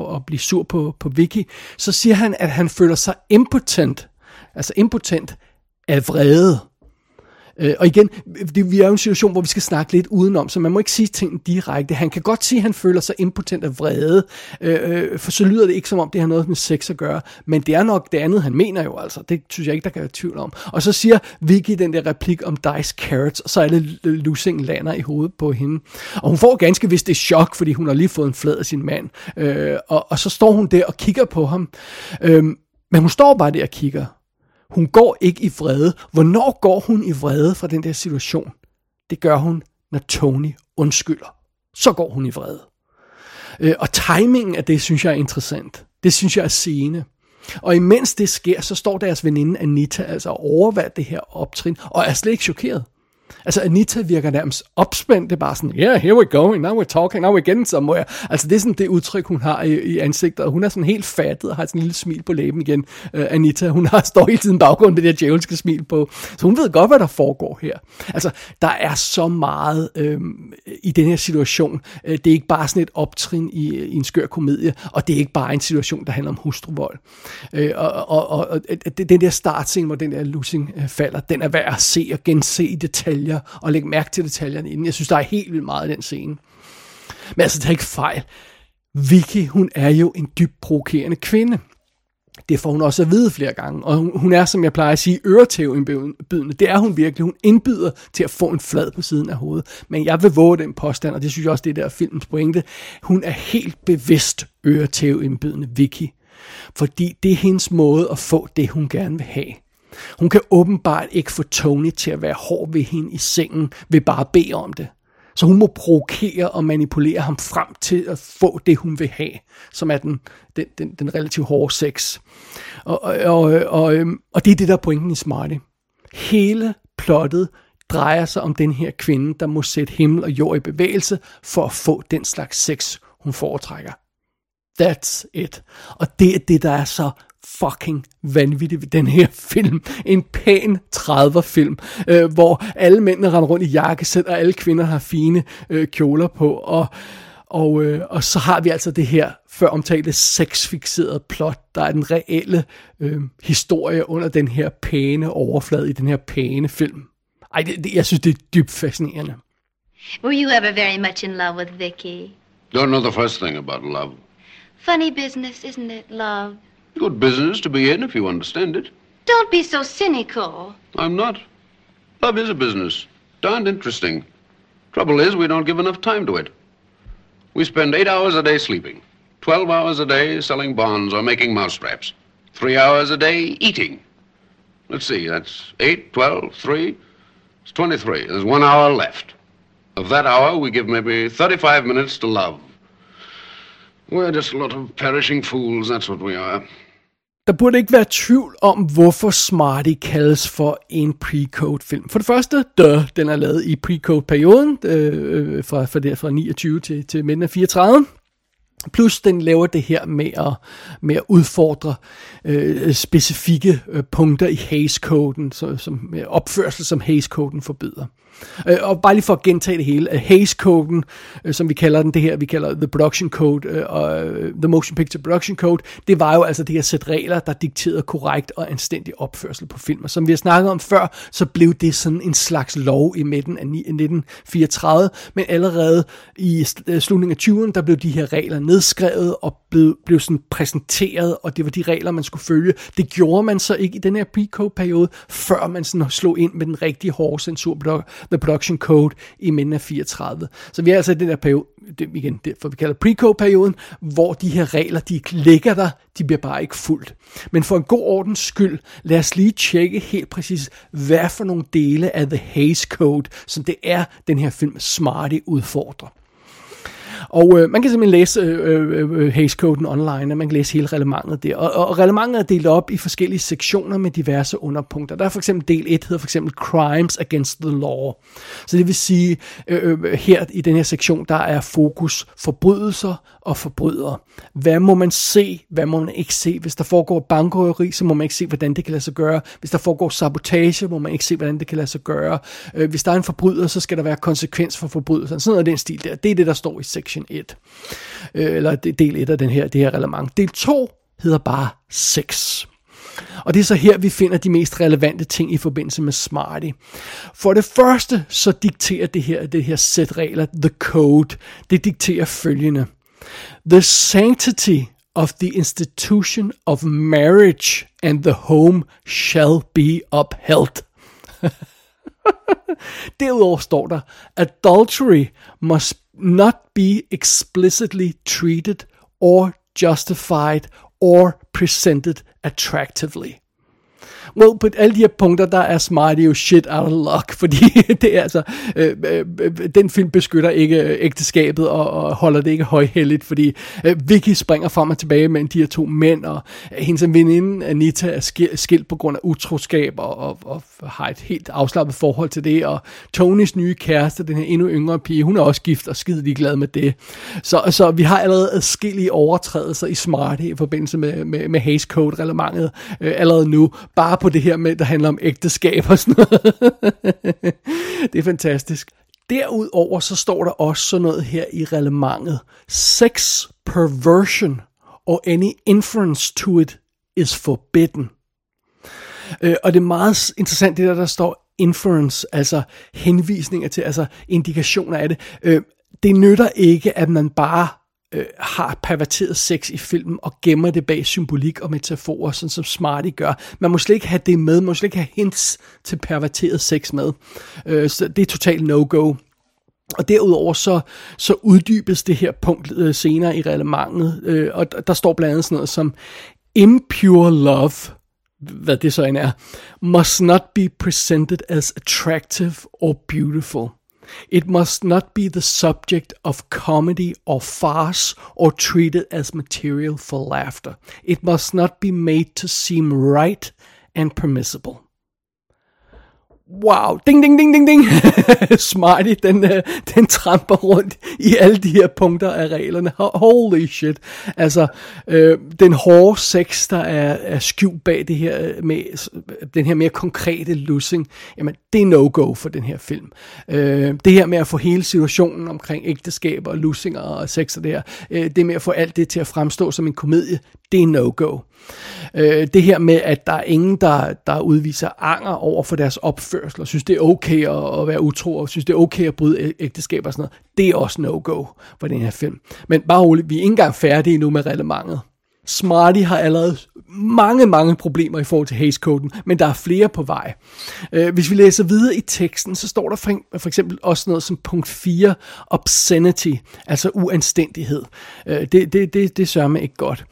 at, at blive sur på, på Vicky, så siger han, at han føler sig impotent, altså impotent af vrede. Øh, og igen, det, vi er jo i en situation, hvor vi skal snakke lidt udenom, så man må ikke sige ting direkte. Han kan godt sige, at han føler sig impotent af vrede, øh, øh, for så lyder det ikke som om, det har noget med sex at gøre, men det er nok det andet, han mener jo altså. Det synes jeg ikke, der kan være tvivl om. Og så siger Vicky den der replik om Dice Carrots, og så er det Lucing lander i hovedet på hende. Og hun får ganske vist det chok, fordi hun har lige fået en flad af sin mand. Øh, og, og så står hun der og kigger på ham. Øh, men hun står bare der og kigger. Hun går ikke i vrede. Hvornår går hun i vrede fra den der situation? Det gør hun, når Tony undskylder. Så går hun i vrede. Øh, og timingen af det, synes jeg er interessant. Det synes jeg er sigende. Og imens det sker, så står deres veninde Anita altså og overværer det her optrin, og er slet ikke chokeret. Altså Anita virker nærmest opspændt, det er bare sådan, yeah, here we go, now we're talking, now we're getting somewhere. Altså det er sådan det udtryk, hun har i, i ansigtet, og hun er sådan helt fattet og har sådan en lille smil på læben igen. Uh, Anita, hun har står hele tiden baggrund med det der djævelske smil på, så hun ved godt, hvad der foregår her. Altså, der er så meget øhm, i den her situation. Det er ikke bare sådan et optrin i, i en skør komedie, og det er ikke bare en situation, der handler om hustruvold. Øh, og, og, og, og den der startscene, hvor den der losing falder, den er værd at se og gense i detalje detaljer, og lægge mærke til detaljerne inden. Jeg synes, der er helt vildt meget i den scene. Men altså, tag ikke fejl. Vicky, hun er jo en dybt provokerende kvinde. Det får hun også at vide flere gange. Og hun, hun er, som jeg plejer at sige, øretævindbydende. Det er hun virkelig. Hun indbyder til at få en flad på siden af hovedet. Men jeg vil våge den påstand, og det synes jeg også, det er der filmens pointe. Hun er helt bevidst øretævindbydende, Vicky. Fordi det er hendes måde at få det, hun gerne vil have. Hun kan åbenbart ikke få Tony til at være hård ved hende i sengen ved bare at bede om det. Så hun må provokere og manipulere ham frem til at få det, hun vil have, som er den, den, den, den relativt hårde sex. Og, og, og, og, øhm, og det er det, der er pointen i Smarty. Hele plottet drejer sig om den her kvinde, der må sætte himmel og jord i bevægelse for at få den slags sex, hun foretrækker. That's it. Og det er det, der er så fucking vanvittigt ved den her film. En pæn 30'er film, øh, hvor alle mændene render rundt i jakkesæt, og alle kvinder har fine øh, kjoler på, og og, øh, og så har vi altså det her før omtalte sexfixerede plot, der er den reelle øh, historie under den her pæne overflade i den her pæne film. Ej, det, det, jeg synes, det er dybt fascinerende.
Were you ever very much in love with Vicky?
Don't know the first thing about love.
Funny business, isn't it, love?
Good business to be in if you understand it.
Don't be so cynical.
I'm not. Love is a business. Darned interesting. Trouble is, we don't give enough time to it. We spend eight hours a day sleeping, 12 hours a day selling bonds or making mousetraps, three hours a day eating. Let's see, that's eight, twelve, three. It's 23. There's one hour left. Of that hour, we give maybe 35 minutes to love. We're just a lot of perishing fools, that's what we are.
Der burde ikke være tvivl om, hvorfor Smarty kaldes for en pre-code film. For det første, dø, den er lavet i pre-code-perioden, øh, fra, fra, der, fra 29 til, til midten af 34. Plus den laver det her med at, med at udfordre øh, specifikke øh, punkter i Hays-koden, så, som opførsel, som Hays-koden forbyder. Øh, og bare lige for at gentage det hele, øh, uh, Hays-koden, øh, som vi kalder den, det her, vi kalder The Production Code, øh, og The Motion Picture Production Code, det var jo altså det her sæt regler, der dikterede korrekt og anstændig opførsel på film. Og som vi har snakket om før, så blev det sådan en slags lov i midten af 1934, men allerede i slutningen af 20'erne, der blev de her regler nedskrevet og blev, blev sådan præsenteret, og det var de regler, man skulle følge. Det gjorde man så ikke i den her pre-code-periode, før man sådan slog ind med den rigtige hårde censur The Production Code i midten af 34. Så vi er altså i den der periode, det, igen, det, for vi kalder pre-code-perioden, hvor de her regler, de ligger der, de bliver bare ikke fuldt. Men for en god ordens skyld, lad os lige tjekke helt præcis, hvad for nogle dele af The Hays Code, som det er, den her film Smarty udfordrer. Og øh, man kan simpelthen læse øh, øh, øh Hays-koden online, og man kan læse hele relevantet der. Og, og relevantet er delt op i forskellige sektioner med diverse underpunkter. Der er for eksempel del 1, hedder for eksempel Crimes Against the Law. Så det vil sige, øh, øh, her i den her sektion, der er fokus forbrydelser og forbrydere. Hvad må man se, hvad må man ikke se? Hvis der foregår bankrøveri, så må man ikke se, hvordan det kan lade sig gøre. Hvis der foregår sabotage, må man ikke se, hvordan det kan lade sig gøre. Øh, hvis der er en forbryder, så skal der være konsekvens for forbrydelsen. Sådan noget af den stil der. Det er det, der står i section 1. Øh, eller del 1 af den her, det her relevant. Del 2 hedder bare 6. Og det er så her, vi finder de mest relevante ting i forbindelse med Smarty. For det første, så dikterer det her, det her sæt regler, the code, det dikterer følgende. The sanctity of the institution of marriage and the home shall be upheld. Derudover står der, adultery must not be explicitly treated or justified or presented attractively. Well, på alle de her punkter, der er Smarty jo shit out of luck, fordi det er altså, øh, øh, øh den film beskytter ikke øh, ægteskabet og, og holder det ikke højhelligt, fordi øh, Vicky springer frem og tilbage mellem de her to mænd, og øh, hendes veninde Anita er skilt på grund af utroskab og, og, og har et helt afslappet forhold til det, og Tonys nye kæreste, den her endnu yngre pige, hun er også gift og skide glad med det. Så, så vi har allerede adskillige overtrædelser i Smarty i forbindelse med, med, med Hays Code-relementet øh, allerede nu, bare på det her med, der handler om ægteskab og sådan noget. det er fantastisk. Derudover så står der også sådan noget her i reglementet. Sex perversion or any inference to it is forbidden. Øh, og det er meget interessant, det der, der står inference, altså henvisninger til, altså indikationer af det. Øh, det nytter ikke, at man bare øh, har perverteret sex i filmen og gemmer det bag symbolik og metaforer, sådan som Smarty gør. Man må slet ikke have det med, man må slet ikke have hints til perverteret sex med. Øh, så det er totalt no-go. Og derudover så, så uddybes det her punkt øh, senere i reglementet, øh, og der står blandt andet sådan noget som impure love, hvad det så end er, must not be presented as attractive or beautiful. It must not be the subject of comedy or farce or treated as material for laughter. It must not be made to seem right and permissible. Wow, ding, ding, ding, ding, ding. Smarty, den, øh, den tramper rundt i alle de her punkter af reglerne. Holy shit. Altså, øh, den hårde sex, der er, er skjult bag det her, øh, med den her mere konkrete lussing, jamen, det er no-go for den her film. Øh, det her med at få hele situationen omkring ægteskaber, og lussinger og sex og det her, øh, det med at få alt det til at fremstå som en komedie, det er no-go. Øh, det her med, at der er ingen, der, der udviser anger over for deres opførsel, og synes, det er okay at, at være utro, og synes, det er okay at bryde ægteskab og sådan noget, det er også no-go for den her film. Men bare roligt, vi er ikke engang færdige nu med relevantet. Smarty har allerede mange, mange problemer i forhold til Hays-koden, men der er flere på vej. Øh, hvis vi læser videre i teksten, så står der for, for eksempel også noget som punkt 4, obscenity, altså uanstændighed. Øh, det, det, det, det sørger mig ikke godt.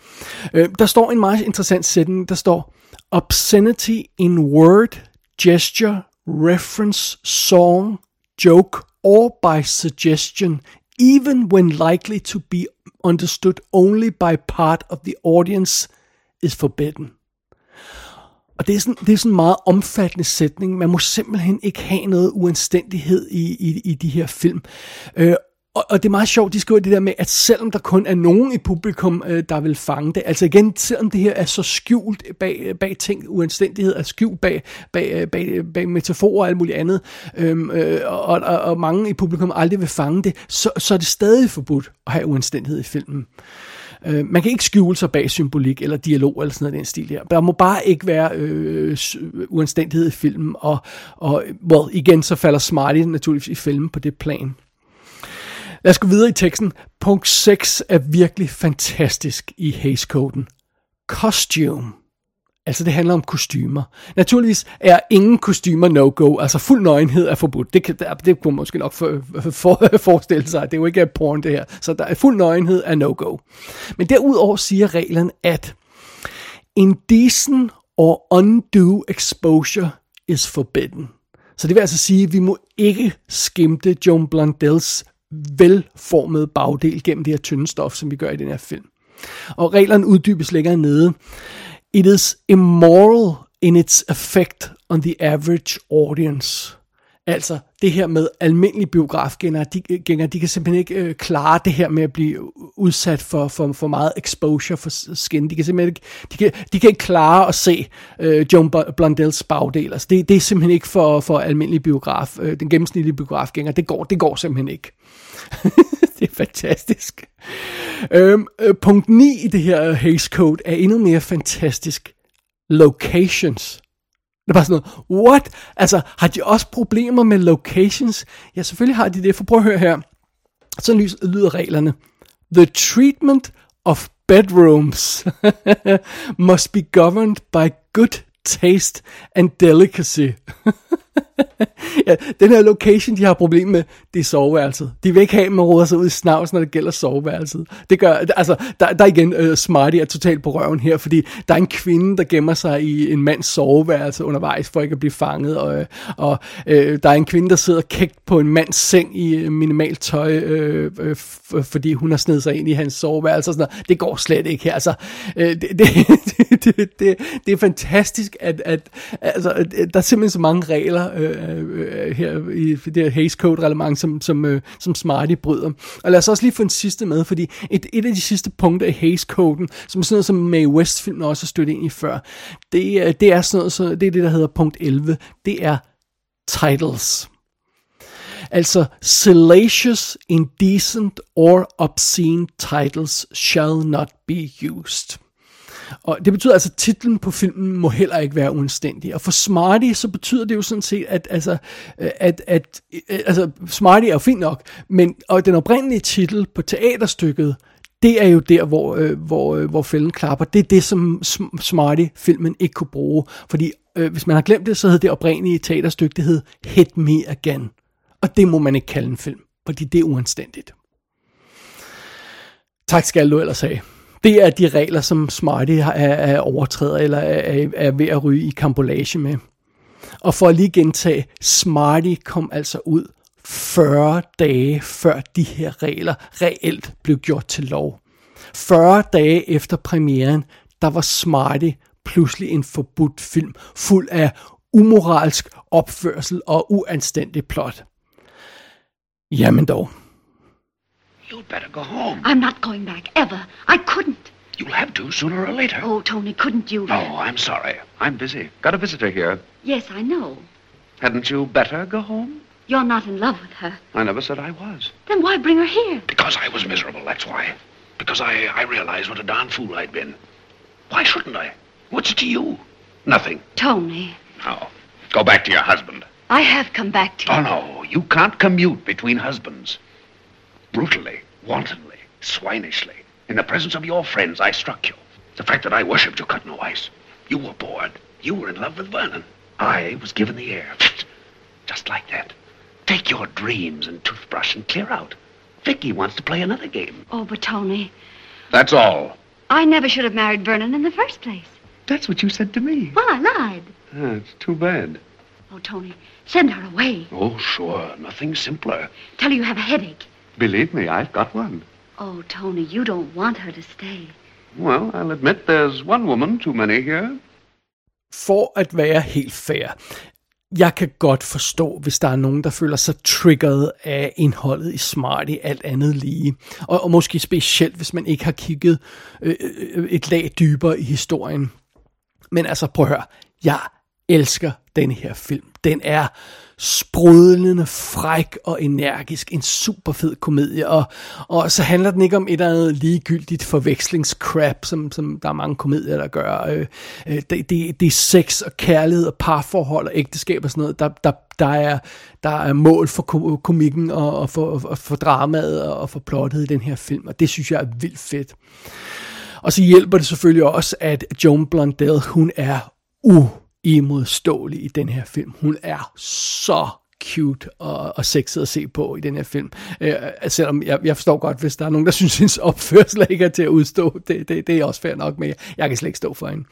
Øh, der står en meget interessant sætning, der står, obscenity in word, gesture, reference, song, joke, or by suggestion, even when likely to be understood only by part of the audience is forbidden. Og det er, sådan, det er sådan en meget omfattende sætning. Man må simpelthen ikke have noget uanstændighed i, i, i de her film. Øh, og, og det er meget sjovt, de skriver det der med, at selvom der kun er nogen i publikum, øh, der vil fange det, altså igen, selvom det her er så skjult bag, bag ting, uanstændighed er skjult bag, bag, øh, bag, øh, bag metaforer og alt muligt andet, øhm, øh, og, og, og mange i publikum aldrig vil fange det, så, så er det stadig forbudt at have uanstændighed i filmen. Øh, man kan ikke skjule sig bag symbolik eller dialog eller sådan noget den stil her. Der må bare ikke være øh, uanstændighed i filmen, og, og well, igen så falder Smarty naturligvis i filmen på det plan. Lad os gå videre i teksten. Punkt 6 er virkelig fantastisk i Hays-koden. Costume. Altså det handler om kostymer. Naturligvis er ingen kostymer no-go. Altså fuld nøgenhed er forbudt. Det, kan, det kunne man måske nok for, for, forestille sig. Det er jo ikke porn det her. Så der er fuld nøgenhed er no-go. Men derudover siger reglen, at indecent or undue exposure is forbidden. Så det vil altså sige, at vi må ikke skimte Joan Blondells velformede bagdel gennem det her tynde stof, som vi gør i den her film. Og reglerne uddybes længere nede. It is immoral in its effect on the average audience. Altså det her med almindelige biografgængere, de, øh, gængere, de kan simpelthen ikke øh, klare det her med at blive udsat for, for, for meget exposure for skin. De kan simpelthen ikke, de kan, de kan ikke klare at se øh, Joan Blondells bagdel. Altså det, det er simpelthen ikke for, for almindelige biograf, øh, den gennemsnitlige biografgænger. Det går, det går simpelthen ikke. det er fantastisk. Øhm, øh, punkt 9 i det her øh, Hays Code er endnu mere fantastisk. Locations. Det er bare sådan noget, what? Altså, har de også problemer med locations? Ja, selvfølgelig har de det, for prøv at høre her. Så lyder reglerne. The treatment of bedrooms must be governed by good taste and delicacy. ja, den her location, de har problem med, det er soveværelset. De vil ikke have, at man råder sig ud i snavs, når det gælder soveværelset. Det gør, altså, der, der igen, øh, uh, Smarty er totalt på røven her, fordi der er en kvinde, der gemmer sig i en mands soveværelse undervejs, for ikke at blive fanget, og, øh, og uh, der er en kvinde, der sidder kægt på en mands seng i minimalt tøj, uh, uh, fordi hun har snedet sig ind i hans soveværelse og sådan noget. Det går slet ikke her. Altså, uh, det, det, det, det, det er fantastisk, at, at altså, der er simpelthen så mange regler øh, øh her i det her Hays Code-reglement, som, som, øh, som Smarty bryder. Og lad os også lige få en sidste med, fordi et, et af de sidste punkter i Hays Coden, som sådan noget som Mae West-filmen også har stødt ind i før, det, øh, det er sådan noget, så det er det, der hedder punkt 11. Det er titles. Altså, salacious, indecent or obscene titles shall not be used. Og det betyder altså, at titlen på filmen må heller ikke være uanstændig. Og for Smarty, så betyder det jo sådan set, at, altså, at, at øh, altså, Smarty er jo fint nok, men og den oprindelige titel på teaterstykket, det er jo der, hvor, øh, hvor, øh, hvor fælden klapper. Det er det, som Smarty-filmen ikke kunne bruge. Fordi øh, hvis man har glemt det, så hed det oprindelige teaterstykke, det hed Hit Me Again. Og det må man ikke kalde en film, fordi det er uanstændigt. Tak skal du ellers have. Det er de regler, som Smarty er, er overtræder eller er, er ved at ryge i kambolage med. Og for at lige gentage, Smarty kom altså ud 40 dage før de her regler reelt blev gjort til lov. 40 dage efter premieren, der var Smarty pludselig en forbudt film, fuld af umoralsk opførsel og uanstændig plot. Jamen dog.
You'd better go home.
I'm not going back, ever. I couldn't.
You'll have to sooner or later.
Oh, Tony, couldn't you?
No, I'm sorry. I'm busy. Got a visitor here.
Yes, I know.
Hadn't you better go home?
You're not in love with her.
I never said I was.
Then why bring her here?
Because I was miserable, that's why. Because I, I realized what a darn fool I'd been. Why shouldn't I? What's it to you? Nothing.
Tony,
Now, go back to your husband.
I have come back to you.
Oh, no. You can't commute between husbands. Brutally, wantonly, swinishly. In the presence of your friends, I struck you. The fact that I worshipped you cut no ice. You were bored. You were in love with Vernon. I was given the air. Just like that. Take your dreams and toothbrush and clear out. Vicky wants to play another game.
Oh, but Tony,
That's all.
I never should have married Vernon in the first place.
That's what you said to me.
Well, I lied.
That's too bad.
Oh, Tony, send her away.
Oh, sure. Nothing simpler.
Tell her you have a headache.
Believe me, I've got one.
Oh, Tony, you don't want her to stay.
Well, I'll admit there's one woman too many here.
For at være helt fair, jeg kan godt forstå, hvis der er nogen, der føler sig triggeret af indholdet i Smarty, alt andet lige. Og, og måske specielt, hvis man ikke har kigget øh, øh, et lag dybere i historien. Men altså, prøv at høre. Jeg elsker den her film. Den er sprudlende, fræk og energisk. En super fed komedie. Og, og så handler den ikke om et eller andet ligegyldigt forvekslingscrap, som, som der er mange komedier, der gør. Øh, øh, det, det, det er sex og kærlighed og parforhold og ægteskab og sådan noget. Der, der, der, er, der er mål for komikken og, og, for, og for dramaet og for plottet i den her film. Og det synes jeg er vildt fedt. Og så hjælper det selvfølgelig også, at Joan Blondell, hun er u imodståelig i den her film. Hun er så cute og, og sexet at se på i den her film. Øh, selvom jeg, jeg forstår godt, hvis der er nogen, der synes, hendes opførsel ikke er til at udstå. Det, det, det er også fair nok, men jeg, jeg kan slet ikke stå for hende.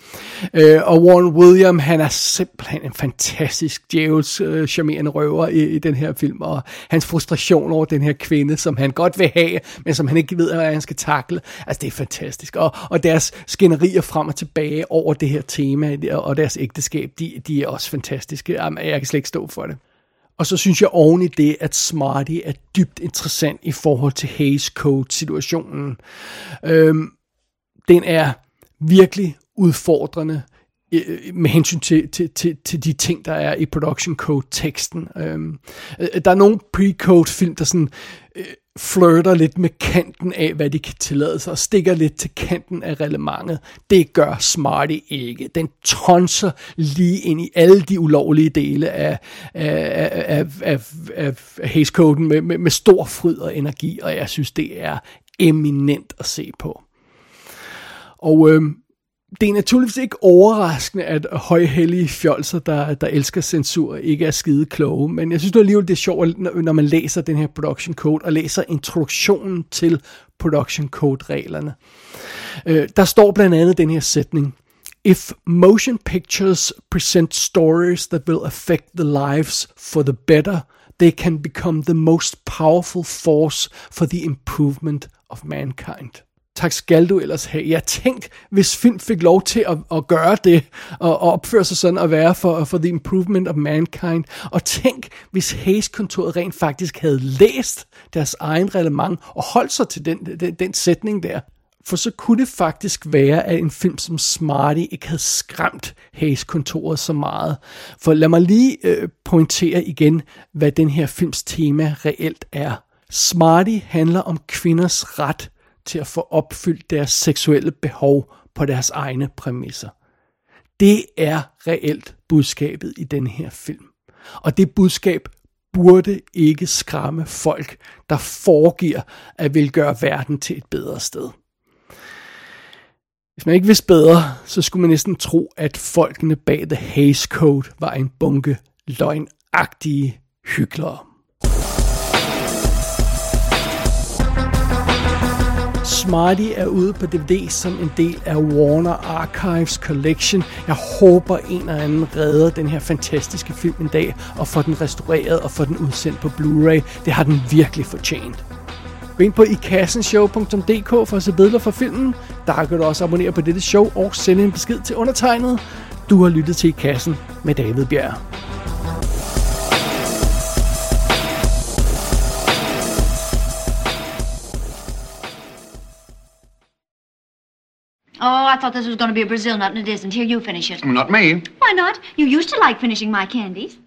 Øh, og Warren William, han er simpelthen en fantastisk djævels øh, charmerende røver i, i den her film, og hans frustration over den her kvinde, som han godt vil have, men som han ikke ved, hvad han skal takle. Altså, det er fantastisk. Og, og deres skænderier frem og tilbage over det her tema, og deres ægteskab, de, de er også fantastiske. Jamen, Jeg kan slet ikke stå for det. Og så synes jeg oven i det, at Smarty er dybt interessant i forhold til Hays Code-situationen. Øhm, den er virkelig udfordrende øh, med hensyn til, til, til, til de ting, der er i production code-teksten. Øhm, øh, der er nogle pre-code-film, der sådan øh, flirter lidt med kanten af, hvad de kan tillade sig, og stikker lidt til kanten af relevantet. Det gør Smarty ikke. Den tonser lige ind i alle de ulovlige dele af, af, af, af, af, af Hays-koden med, med, med stor fryd og energi, og jeg synes, det er eminent at se på. Og øh, det er naturligvis ikke overraskende, at højhellige fjolser, der, der elsker censur, ikke er skide kloge, men jeg synes det alligevel, det er sjovt, når man læser den her production code, og læser introduktionen til production code-reglerne. Øh, der står blandt andet den her sætning, If motion pictures present stories that will affect the lives for the better, they can become the most powerful force for the improvement of mankind tak skal du ellers have. Jeg tænkte, hvis film fik lov til at, at gøre det, og, og opføre sig sådan at være for, for the improvement of mankind. Og tænk, hvis Hayes-kontoret rent faktisk havde læst deres egen reglement og holdt sig til den, den, den sætning der. For så kunne det faktisk være, at en film som Smarty ikke havde skræmt Hayes-kontoret så meget. For lad mig lige øh, pointere igen, hvad den her films tema reelt er. Smarty handler om kvinders ret til at få opfyldt deres seksuelle behov på deres egne præmisser. Det er reelt budskabet i den her film. Og det budskab burde ikke skræmme folk, der foregiver at vil gøre verden til et bedre sted. Hvis man ikke vidste bedre, så skulle man næsten tro, at folkene bag The Haze Code var en bunke løgnagtige hyklere. Smarty er ude på DVD som en del af Warner Archives Collection. Jeg håber en eller anden redder den her fantastiske film en dag og får den restaureret og får den udsendt på Blu-ray. Det har den virkelig fortjent. Gå ind på ikassenshow.dk for at se billeder fra filmen. Der kan du også abonnere på dette show og sende en besked til undertegnet. Du har lyttet til I Kassen med David Bjerg.
Oh, I thought this was going to be a Brazil nut and it isn't. Here, you finish it.
Not me.
Why not? You used to like finishing my candies.